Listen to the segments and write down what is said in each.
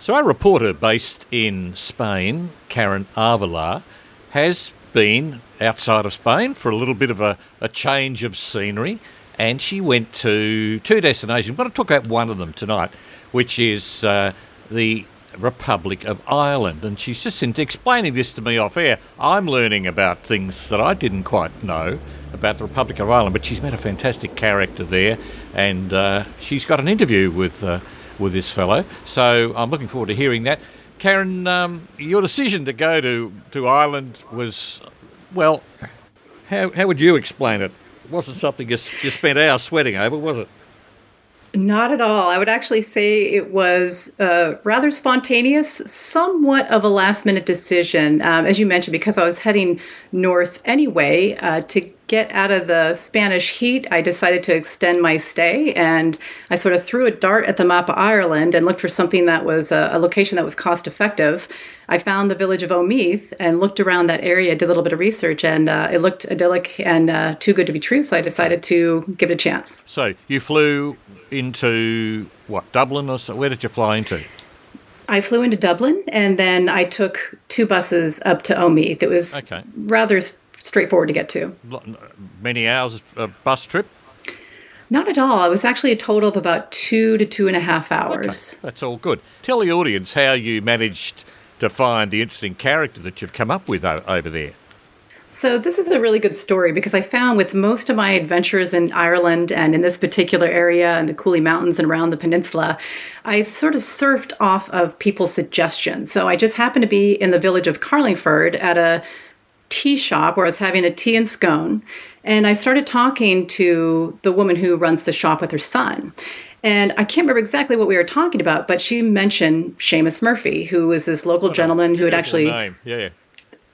So, our reporter based in Spain, Karin Avila, has been outside of Spain for a little bit of a, a change of scenery, and she went to two destinations. We're going to talk about one of them tonight, which is uh, the Republic of Ireland. And she's just explaining this to me off air. I'm learning about things that I didn't quite know about the Republic of Ireland, but she's met a fantastic character there, and uh, she's got an interview with uh, with this fellow. So I'm looking forward to hearing that. Karin, um, your decision to go to, to Ireland was, well, how, how would you explain it? It wasn't something you, you spent hours sweating over, was it? Not at all. I would actually say it was uh, rather spontaneous, somewhat of a last minute decision. Um, as you mentioned, because I was heading north anyway uh, to get out of the Spanish heat, I decided to extend my stay and I sort of threw a dart at the map of Ireland and looked for something that was a, a location that was cost effective. I found the village of Omeath and looked around that area, did a little bit of research, and uh, it looked idyllic and uh, too good to be true. So I decided to give it a chance. So you flew into what Dublin or so? Where did you fly into? I flew into Dublin and then I took two buses up to Omeath. It was okay. rather straightforward to get to. Many hours a bus trip? Not at all. It was actually a total of about two to two and a half hours. Okay. That's all good. Tell the audience how you managed to find the interesting character that you've come up with over there. So, this is a really good story because I found with most of my adventures in Ireland and in this particular area and the Cooley Mountains and around the peninsula, I sort of surfed off of people's suggestions. So, I just happened to be in the village of Carlingford at a tea shop where I was having a tea and scone. And I started talking to the woman who runs the shop with her son. And I can't remember exactly what we were talking about, but she mentioned Seamus Murphy, who was this local what gentleman who had actually. Name. Yeah, yeah.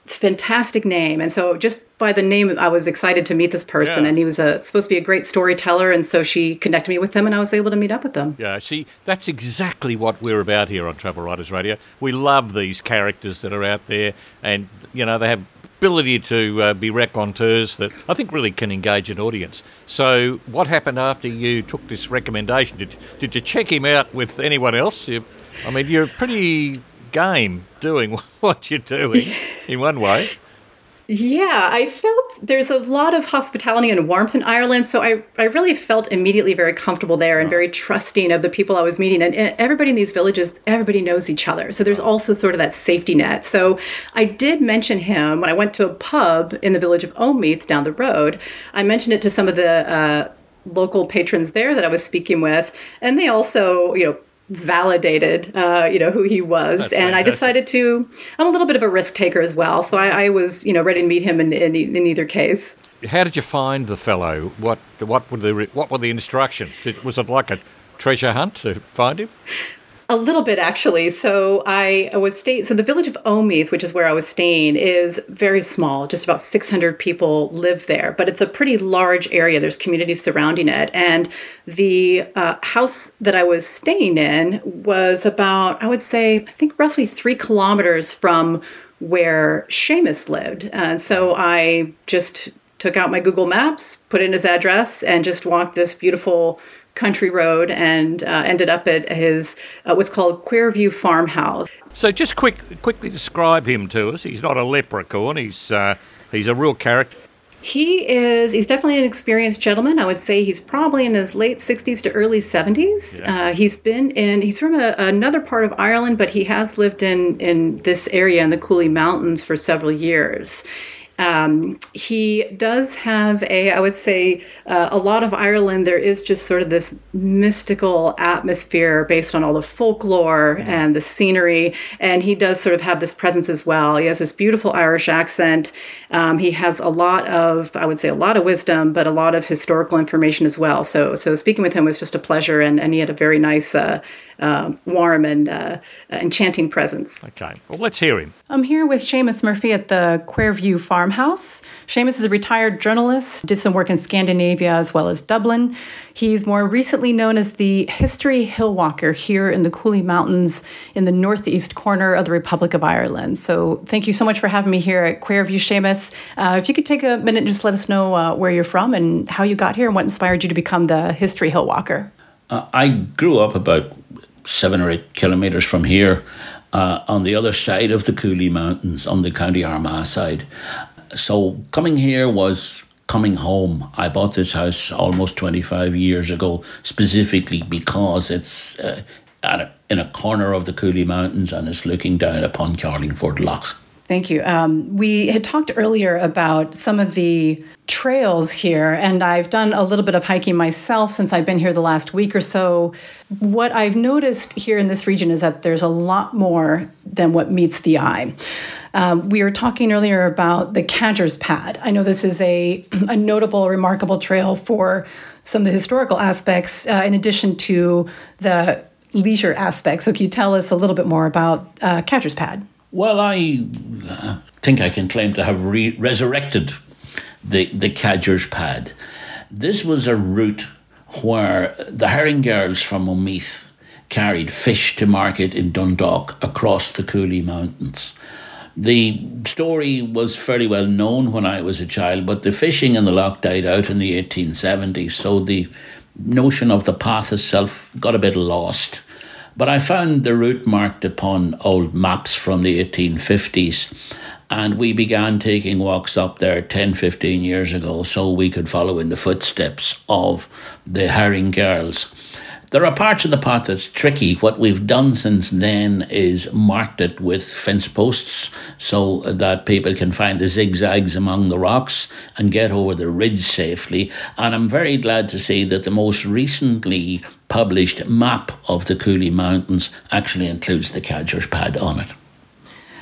Fantastic name. And so just by the name, I was excited to meet this person. Yeah. And he was a, supposed to be a great storyteller. And so she connected me with him, and I was able to meet up with them. Yeah, see, that's exactly what we're about here on Travel Writers Radio. We love these characters that are out there, and, you know, they have ability to uh, be raconteurs that I think really can engage an audience. So, what happened after you took this recommendation? Did, did you check him out with anyone else? You, I mean, you're pretty game doing what you're doing in one way. Yeah, I felt there's a lot of hospitality and warmth in Ireland. So I, I really felt immediately very comfortable there and very trusting of the people I was meeting. And, and, everybody in these villages, everybody knows each other. So there's also sort of that safety net. So I did mention him when I went to a pub in the village of Omeath down the road. I mentioned it to some of the uh, local patrons there that I was speaking with. And they also, you know, validated, uh, you know, who he was. That's and I decided to, I'm a little bit of a risk taker as well. So I, I was, you know, ready to meet him in, in, in, either case. How did you find the fellow? What, what were the, what were the instructions? Did, was it like a treasure hunt to find him? A little bit, actually. So I was staying. So the village of Omeath, which is where I was staying, is very small. Just about 600 people live there, but it's a pretty large area. There's communities surrounding it, and the uh, house that I was staying in was about, I would say, I think roughly three kilometers from where Seamus lived. And so I just took out my Google Maps, put in his address, and just walked this beautiful country road and uh, ended up at his uh, what's called Quarvue Farmhouse. So, just quick, quickly describe him to us. He's not a leprechaun. He's uh, he's a real character. He is. He's definitely an experienced gentleman. I would say he's probably in his late sixties to early seventies. Yeah. Uh, he's been in. He's from a, another part of Ireland, but he has lived in in this area in the Cooley Mountains for several years. Um, he does have a, I would say, uh, a lot of Ireland. There is just sort of this mystical atmosphere based on all the folklore mm-hmm. and the scenery, and he does sort of have this presence as well. He has this beautiful Irish accent. Um, he has a lot of, I would say, a lot of wisdom, but a lot of historical information as well. So, so speaking with him was just a pleasure, and, and he had a very nice. Uh, uh, warm and uh, enchanting presence. Okay, well, let's hear him. I'm here with Seamus Murphy at the Quarvue Farmhouse. Seamus is a retired journalist, did some work in Scandinavia as well as Dublin. He's more recently known as the History Hill Walker here in the Cooley Mountains in the northeast corner of the Republic of Ireland. So thank you so much for having me here at Quarvue, Seamus. Uh, if you could take a minute and just let us know uh, where you're from and how you got here and what inspired you to become the History Hill Walker. Uh, I grew up about seven or eight kilometres from here, uh, on the other side of the Cooley Mountains, on the County Armagh side. So coming here was coming home. I bought this house almost 25 years ago, specifically because it's uh, a, in a corner of the Cooley Mountains and it's looking down upon Carlingford Lough. Thank you. Um, we had talked earlier about some of the trails here, and I've done a little bit of hiking myself since I've been here the last week or so. What I've noticed here in this region is that there's a lot more than what meets the eye. Um, we were talking earlier about the Cadger's Pad. I know this is a, a notable, remarkable trail for some of the historical aspects, uh, in addition to the leisure aspects. So, can you tell us a little bit more about uh, Cadger's Pad? Well, I uh, think I can claim to have re- resurrected the, the Cadger's Pad. This was a route where the herring girls from Omeath carried fish to market in Dundalk across the Cooley Mountains. The story was fairly well known when I was a child, but the fishing in the lough died out in the 1870s, so the notion of the path itself got a bit lost. But I found the route marked upon old maps from the 1850s. And we began taking walks up there 10, 15 years ago so we could follow in the footsteps of the herring girls. There are parts of the path that's tricky. What we've done since then is marked it with fence posts so that people can find the zigzags among the rocks and get over the ridge safely. And I'm very glad to see that the most recently published map of the Cooley Mountains actually includes the Cadger's Pad on it.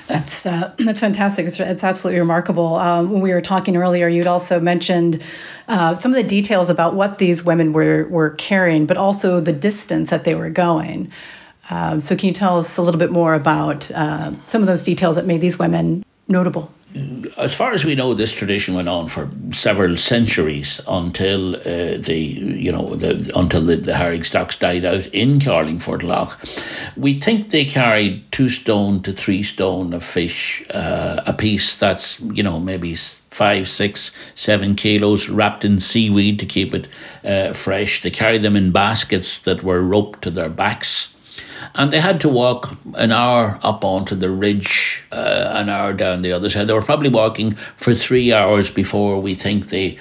That's uh, that's fantastic. It's, it's absolutely remarkable. Um, when we were talking earlier, you'd also mentioned uh, some of the details about what these women were were carrying, but also the distance that they were going. Um, so, can you tell us a little bit more about uh, some of those details that made these women notable? As far as we know, this tradition went on for several centuries until uh, the you know the until the, the herring stocks died out in Carlingford. We think they carried two stone to three stone of fish uh, a piece. That's you know maybe five, six, seven kilos wrapped in seaweed to keep it uh, fresh. They carried them in baskets that were roped to their backs and they had to walk an hour up onto the ridge, uh, an hour down the other side. They were probably walking for three hours before we think they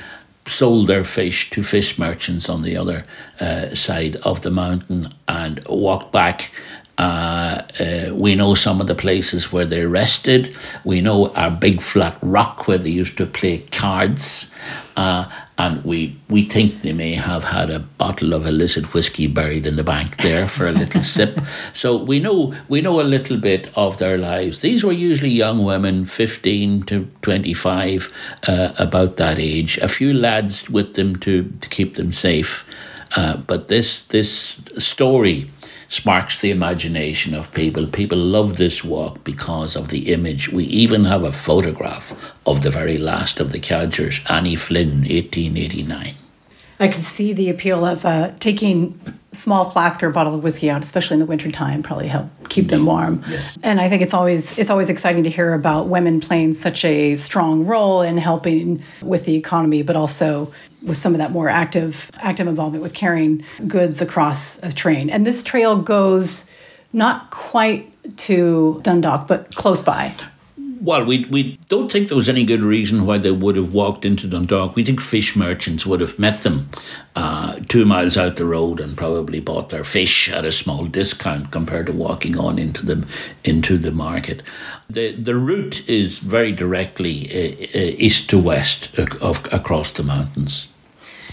sold their fish to fish merchants on the other uh, side of the mountain and walked back. Uh, uh, we know some of the places where they rested. We know our big flat rock where they used to play cards. Uh, and we we think they may have had a bottle of illicit whiskey buried in the bank there for a little sip. So we know we know a little bit of their lives. These were usually young women, fifteen to twenty five, uh, about that age. A few lads with them to to keep them safe. Uh, but this this story sparks the imagination of people. People love this walk because of the image. We even have a photograph of the very last of the Cadgers, Annie Flynn, 1889. I can see the appeal of uh, taking small flask or bottle of whiskey out, especially in the wintertime, probably help keep them warm. Yes. And I think it's always it's always exciting to hear about women playing such a strong role in helping with the economy, but also with some of that more active active involvement with carrying goods across a train. And this trail goes not quite to Dundalk, but close by. Well, we, we don't think there was any good reason why they would have walked into Dundalk. We think fish merchants would have met them uh, two miles out the road and probably bought their fish at a small discount compared to walking on into the into the market. The the route is very directly uh, uh, east to west of, across the mountains.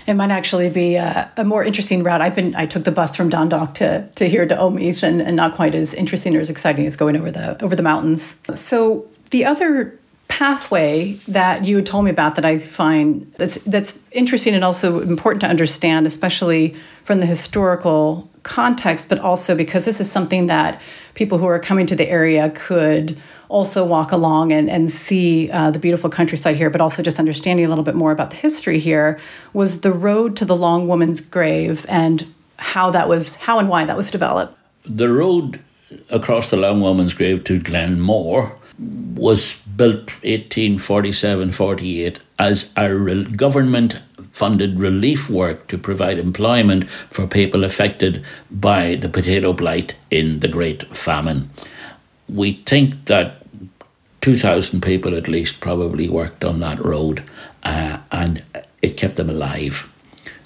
It might actually be a, a, more interesting route. I've been I took the bus from Dundalk to, to here to Omeath and, and not quite as interesting or as exciting as going over the over the mountains. So the other pathway that you had told me about that I find that's that's interesting and also important to understand, especially from the historical context, but also because this is something that people who are coming to the area could also walk along and, and see uh, the beautiful countryside here, but also just understanding a little bit more about the history here, was the road to the Long Woman's Grave and how that was, how and why that was developed. The road across the Long Woman's Grave to Glenmore was built 1847 48 as a government funded relief work to provide employment for people affected by the potato blight in the Great Famine. We think that 2,000 people at least probably worked on that road uh, and it kept them alive.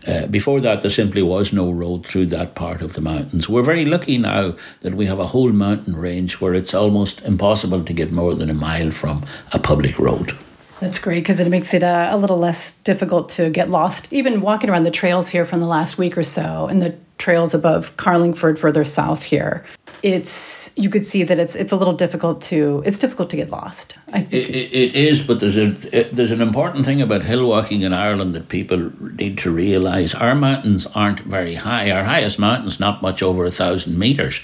Uh, before that, there simply was no road through that part of the mountains. We're very lucky now that we have a whole mountain range where it's almost impossible to get more than a mile from a public road. That's great because it makes it uh, a little less difficult to get lost. Even walking around the trails here from the last week or so, and the trails above Carlingford further south here, it's you could see that it's it's a little difficult to it's difficult to get lost. I think it, it is, but there's a there's an important thing about hill walking in Ireland that people need to realise. Our mountains aren't very high. Our highest mountain's not much over a thousand meters.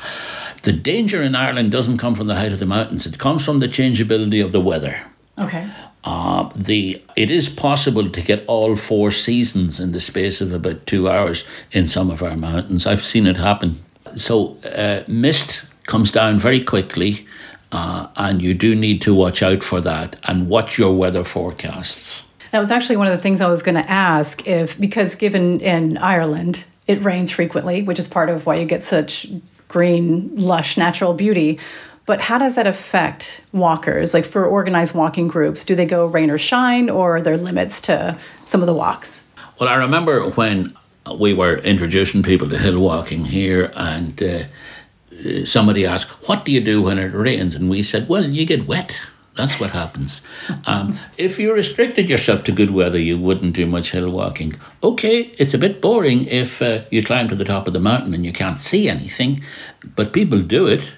The danger in Ireland doesn't come from the height of the mountains. It comes from the changeability of the weather. Okay. Uh, the it is possible to get all four seasons in the space of about two hours in some of our mountains. I've seen it happen. So uh, mist comes down very quickly, uh, and you do need to watch out for that and watch your weather forecasts. That was actually one of the things I was going to ask if because given in Ireland it rains frequently, which is part of why you get such green, lush natural beauty. But how does that affect walkers? Like for organized walking groups, do they go rain or shine, or are there limits to some of the walks? Well, I remember when we were introducing people to hill walking here, and uh, somebody asked, What do you do when it rains? And we said, Well, you get wet. That's what happens. Um, if you restricted yourself to good weather, you wouldn't do much hill walking. Okay, it's a bit boring if uh, you climb to the top of the mountain and you can't see anything, but people do it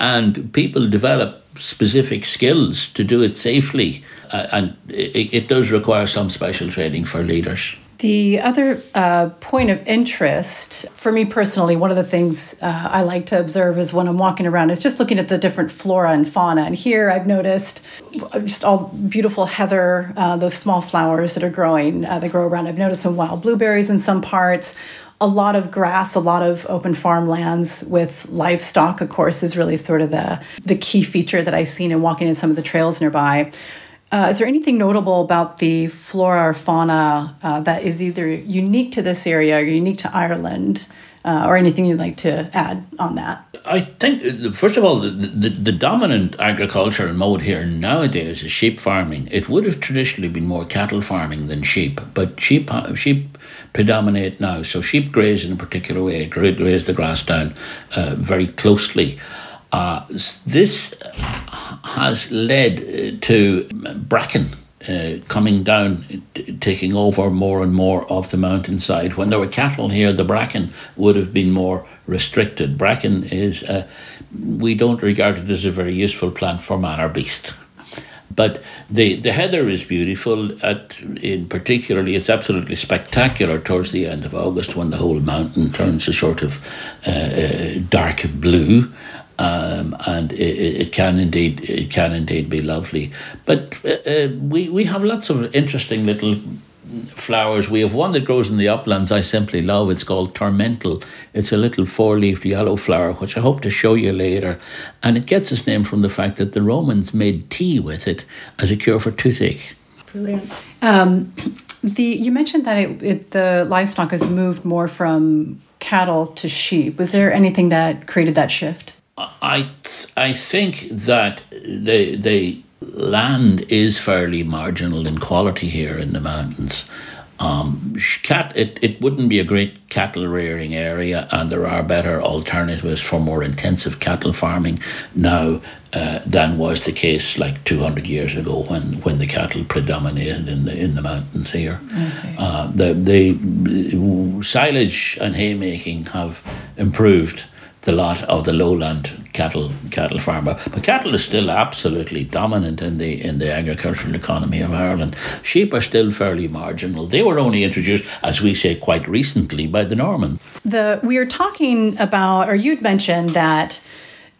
and people develop specific skills to do it safely, uh, and it, it, does require some special training for leaders. The other uh, point of interest for me personally, one of the things uh, I like to observe is when I'm walking around is just looking at the different flora and fauna. And here I've noticed just all beautiful heather, uh, those small flowers that are growing, uh, that grow around. I've noticed some wild blueberries in some parts a lot of grass, a lot of open farmlands with livestock, of course, is really sort of the, the key feature that I've seen in walking in some of the trails nearby. Uh, is there anything notable about the flora or fauna uh, that is either unique to this area or unique to Ireland? Uh, or anything you'd like to add on that? I think, uh, first of all, the, the, the, dominant agricultural mode here nowadays is sheep farming. It would have traditionally been more cattle farming than sheep, but sheep sheep predominate now. So sheep graze in a particular way, graze the grass down uh, very closely. Uh, this has led uh, to bracken uh, coming down, t- taking over more and more of the mountainside. When there were cattle here, the bracken would have been more restricted. Bracken is, uh, we don't regard it as a very useful plant for man or beast. But the, the heather is beautiful. At in particularly, it's absolutely spectacular towards the end of August when the whole mountain turns a sort of uh, uh dark blue, um, and it, it, can indeed it can indeed be lovely. But uh, uh, we we have lots of interesting little flowers. We have one that grows in the uplands I simply love. It's called Tormentil. It's a little four leafed yellow flower, which I hope to show you later. And it gets its name from the fact that the Romans made tea with it as a cure for toothache. Brilliant. Um, the you mentioned that it, it, the livestock has moved more from cattle to sheep. Was there anything that created that shift? I I think that the they land is fairly marginal in quality here in the mountains. Um, cat, it, it wouldn't be a great cattle rearing area, and there are better alternatives for more intensive cattle farming now uh, than was the case like 200 years ago when, when the cattle predominated in the in the mountains here. Uh, the, the silage and haymaking have improved the lot of the lowland cattle cattle farmer. But cattle is still absolutely dominant in the in the agricultural economy of Ireland. Sheep are still fairly marginal. They were only introduced, as we say, quite recently by the Normans. The we are talking about, or you'd mentioned that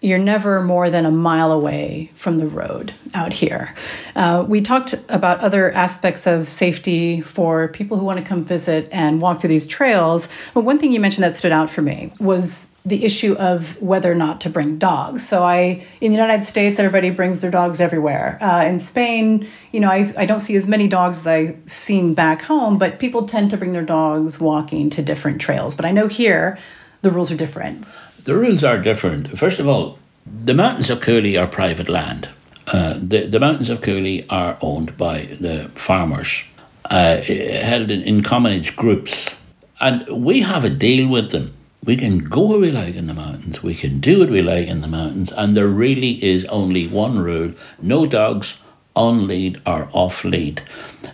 you're never more than a mile away from the road out here. Uh, we talked about other aspects of safety for people who want to come visit and walk through these trails. But one thing you mentioned that stood out for me was the issue of whether or not to bring dogs. So I, in the United States, everybody brings their dogs everywhere. Uh, in Spain, you know, I, I don't see as many dogs as I've seen back home, but people tend to bring their dogs walking to different trails. But I know here the rules are different. The rules are different. First of all, the mountains of Cooley are private land. Uh, the, the mountains of Cooley are owned by the farmers, uh, held in, in commonage groups. And we have a deal with them. We can go where we like in the mountains, we can do what we like in the mountains, and there really is only one rule no dogs on lead or off lead.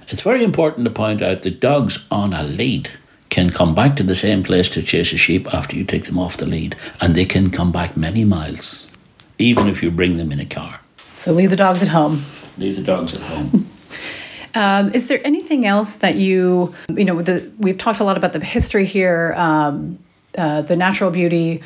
It's very important to point out that dogs on a lead can come back to the same place to chase a sheep after you take them off the lead, and they can come back many miles, even if you bring them in a car. So leave the dogs at home. Leave the dogs at home. Um, is there anything else that you, you know, the, we've talked a lot about the history here, um, uh, the natural beauty,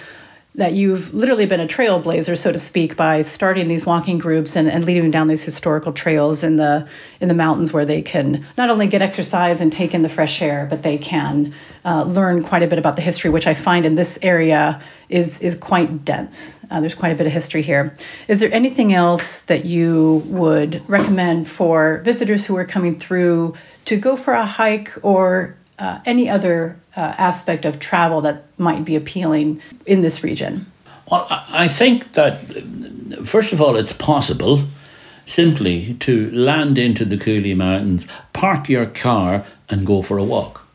that you've literally been a trailblazer, so to speak, by starting these walking groups and, and leading down these historical trails in the in the mountains where they can not only get exercise and take in the fresh air, but they can uh, learn quite a bit about the history, which I find in this area is is quite dense. Uh, there's quite a bit of history here. Is there anything else that you would recommend for visitors who are coming through to go for a hike or uh, any other uh, aspect of travel that might be appealing in this region? Well, I think that, first of all, it's possible simply to land into the Cooley Mountains, park your car, and go for a walk.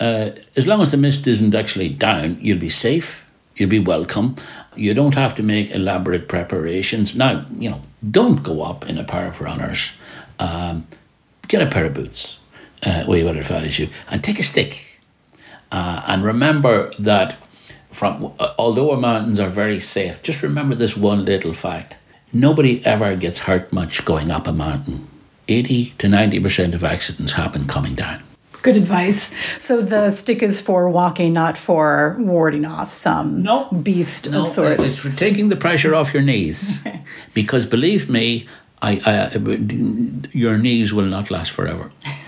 Uh, as long as the mist isn't actually down, you'll be safe, you'll be welcome. You don't have to make elaborate preparations. Now, you know, don't go up in a pair of runners. Um, get a pair of boots, uh, we would advise you, and take a stick uh, and remember that from uh, although our mountains are very safe, just remember this one little fact. Nobody ever gets hurt much going up a mountain. 80 to 90% of accidents happen coming down. Good advice. So the stick is for walking, not for warding off some no, beast no, of sorts. It's for taking the pressure off your knees. because believe me, I, I, your knees will not last forever.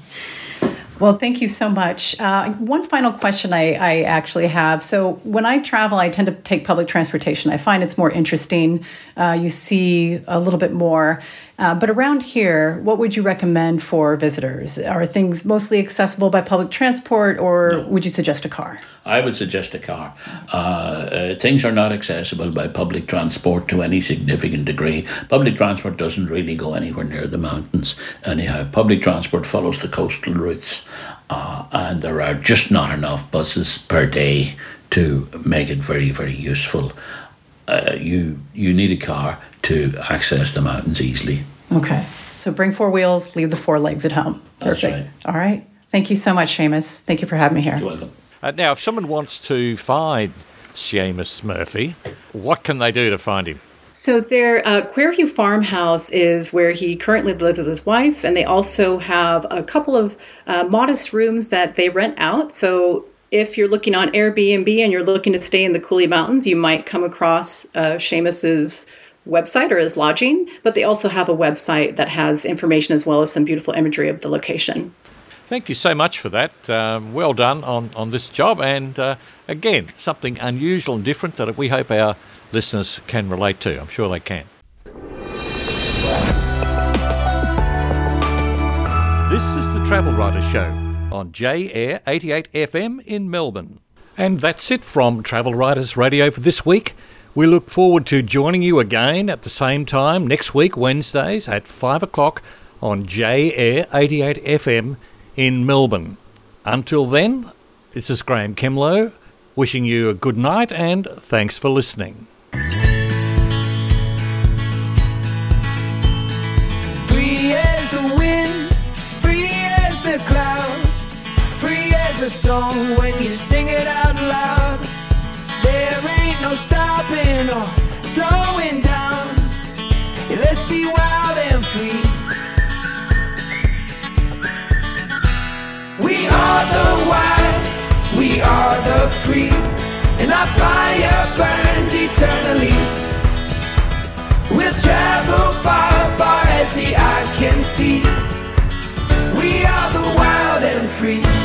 Well, thank you so much. Uh, one final question I, I, actually have. So, when I travel, I tend to take public transportation. I find it's more interesting. Uh, you see a little bit more. Uh, but around here, what would you recommend for visitors? Are things mostly accessible by public transport, or no. would you suggest a car? I would suggest a car. Uh, uh, things are not accessible by public transport to any significant degree. Public transport doesn't really go anywhere near the mountains. Anyhow, public transport follows the coastal routes, uh, and there are just not enough buses per day to make it very, very useful. Uh, you you need a car to access the mountains easily. Okay. So bring four wheels, leave the four legs at home. Perfect. Right. All right. Thank you so much, Seamus. Thank you for having me here. You're welcome. Uh, now, if someone wants to find Seamus Murphy, what can they do to find him? So their uh, Quarvue farmhouse is where he currently lives with his wife, and they also have a couple of uh, modest rooms that they rent out. So if you're looking on Airbnb and you're looking to stay in the Cooley Mountains, you might come across uh, Seamus's website or his lodging, but they also have a website that has information as well as some beautiful imagery of the location. Thank you so much for that. Um, well done on, on this job, and uh, again, something unusual and different that we hope our listeners can relate to. I'm sure they can. This is the Travel Writer Show on J Air 88 FM in Melbourne. And that's it from Travel Writers Radio for this week. We look forward to joining you again at the same time next week, Wednesdays at 5 o'clock on J Air 88 FM in Melbourne. Until then, this is Graham Kemlow wishing you a good night and thanks for listening. a song when you sing it out loud. There ain't no stopping or slowing down. Yeah, Let's be wild and free. We are the wild, we are the free And our fire burns eternally. We'll travel far, far as the eyes can see. We are the wild and free.